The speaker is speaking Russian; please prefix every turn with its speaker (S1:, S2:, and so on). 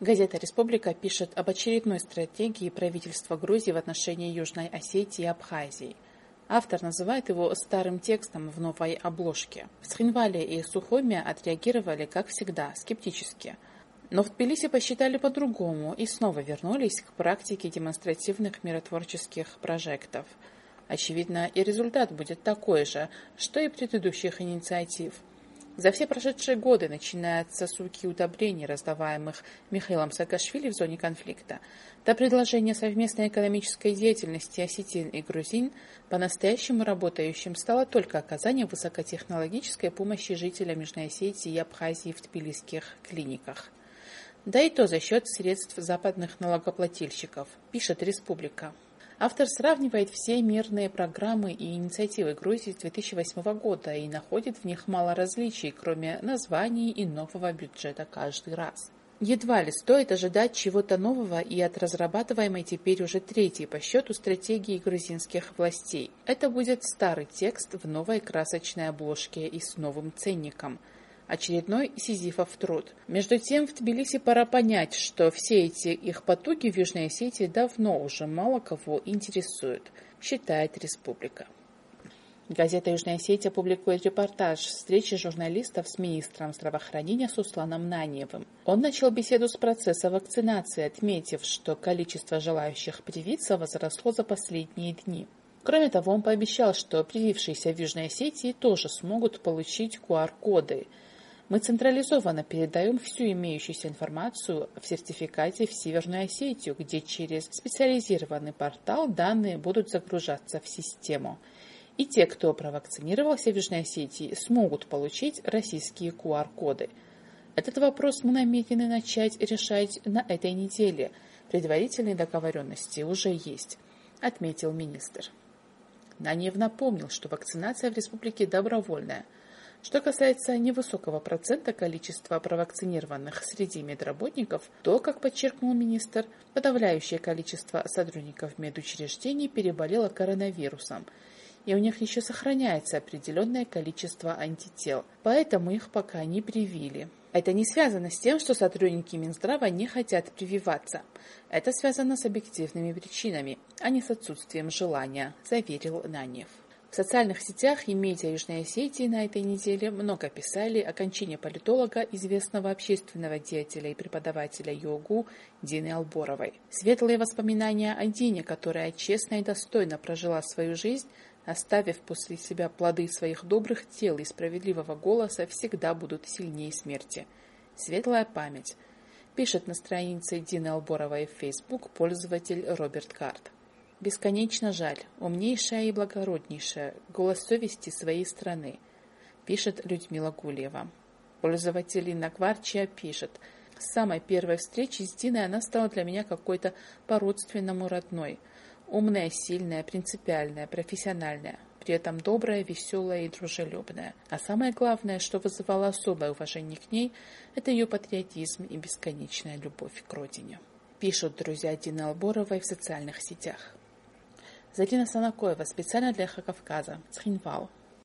S1: Газета «Республика» пишет об очередной стратегии правительства Грузии в отношении Южной Осетии и Абхазии. Автор называет его старым текстом в новой обложке. В Схинвале и Сухоме отреагировали, как всегда, скептически. Но в Тбилиси посчитали по-другому и снова вернулись к практике демонстративных миротворческих прожектов. Очевидно, и результат будет такой же, что и предыдущих инициатив – за все прошедшие годы, начиная от сосуки удобрений, раздаваемых Михаилом Саакашвили в зоне конфликта, до предложения совместной экономической деятельности осетин и грузин, по-настоящему работающим стало только оказание высокотехнологической помощи жителям Южной Осетии и Абхазии в тбилисских клиниках. Да и то за счет средств западных налогоплательщиков, пишет Республика. Автор сравнивает все мирные программы и инициативы Грузии с 2008 года и находит в них мало различий, кроме названий и нового бюджета каждый раз. Едва ли стоит ожидать чего-то нового и от разрабатываемой теперь уже третьей по счету стратегии грузинских властей. Это будет старый текст в новой красочной обложке и с новым ценником – очередной сизифов труд. Между тем, в Тбилиси пора понять, что все эти их потуги в Южной Осетии давно уже мало кого интересуют, считает республика. Газета «Южная Осетия» публикует репортаж встречи журналистов с министром здравоохранения Сусланом Наньевым. Он начал беседу с процесса вакцинации, отметив, что количество желающих привиться возросло за последние дни. Кроме того, он пообещал, что привившиеся в Южной Осетии тоже смогут получить QR-коды – мы централизованно передаем всю имеющуюся информацию в сертификате в Северную Осетию, где через специализированный портал данные будут загружаться в систему. И те, кто провакцинировался в Южной Осетии, смогут получить российские QR-коды. Этот вопрос мы намерены начать решать на этой неделе. Предварительные договоренности уже есть, отметил министр. Нанев напомнил, что вакцинация в республике добровольная – что касается невысокого процента количества провакцинированных среди медработников, то, как подчеркнул министр, подавляющее количество сотрудников медучреждений переболело коронавирусом, и у них еще сохраняется определенное количество антител, поэтому их пока не привили. Это не связано с тем, что сотрудники Минздрава не хотят прививаться. Это связано с объективными причинами, а не с отсутствием желания, заверил Нанев. В социальных сетях и медиа Южной Осетии на этой неделе много писали о кончине политолога, известного общественного деятеля и преподавателя йогу Дины Алборовой. Светлые воспоминания о Дине, которая честно и достойно прожила свою жизнь, оставив после себя плоды своих добрых тел и справедливого голоса, всегда будут сильнее смерти. Светлая память. Пишет на странице Дины Алборовой в Facebook пользователь Роберт Карт. Бесконечно жаль, умнейшая и благороднейшая, голос совести своей страны, пишет Людмила Гулиева. Пользователь Инна Кварчия пишет, с самой первой встречи с Диной она стала для меня какой-то по-родственному родной. Умная, сильная, принципиальная, профессиональная, при этом добрая, веселая и дружелюбная. А самое главное, что вызывало особое уважение к ней, это ее патриотизм и бесконечная любовь к родине. Пишут друзья Дины Алборовой в социальных сетях. Зарина Санакоева специально для Хакавказа, Цхинвал,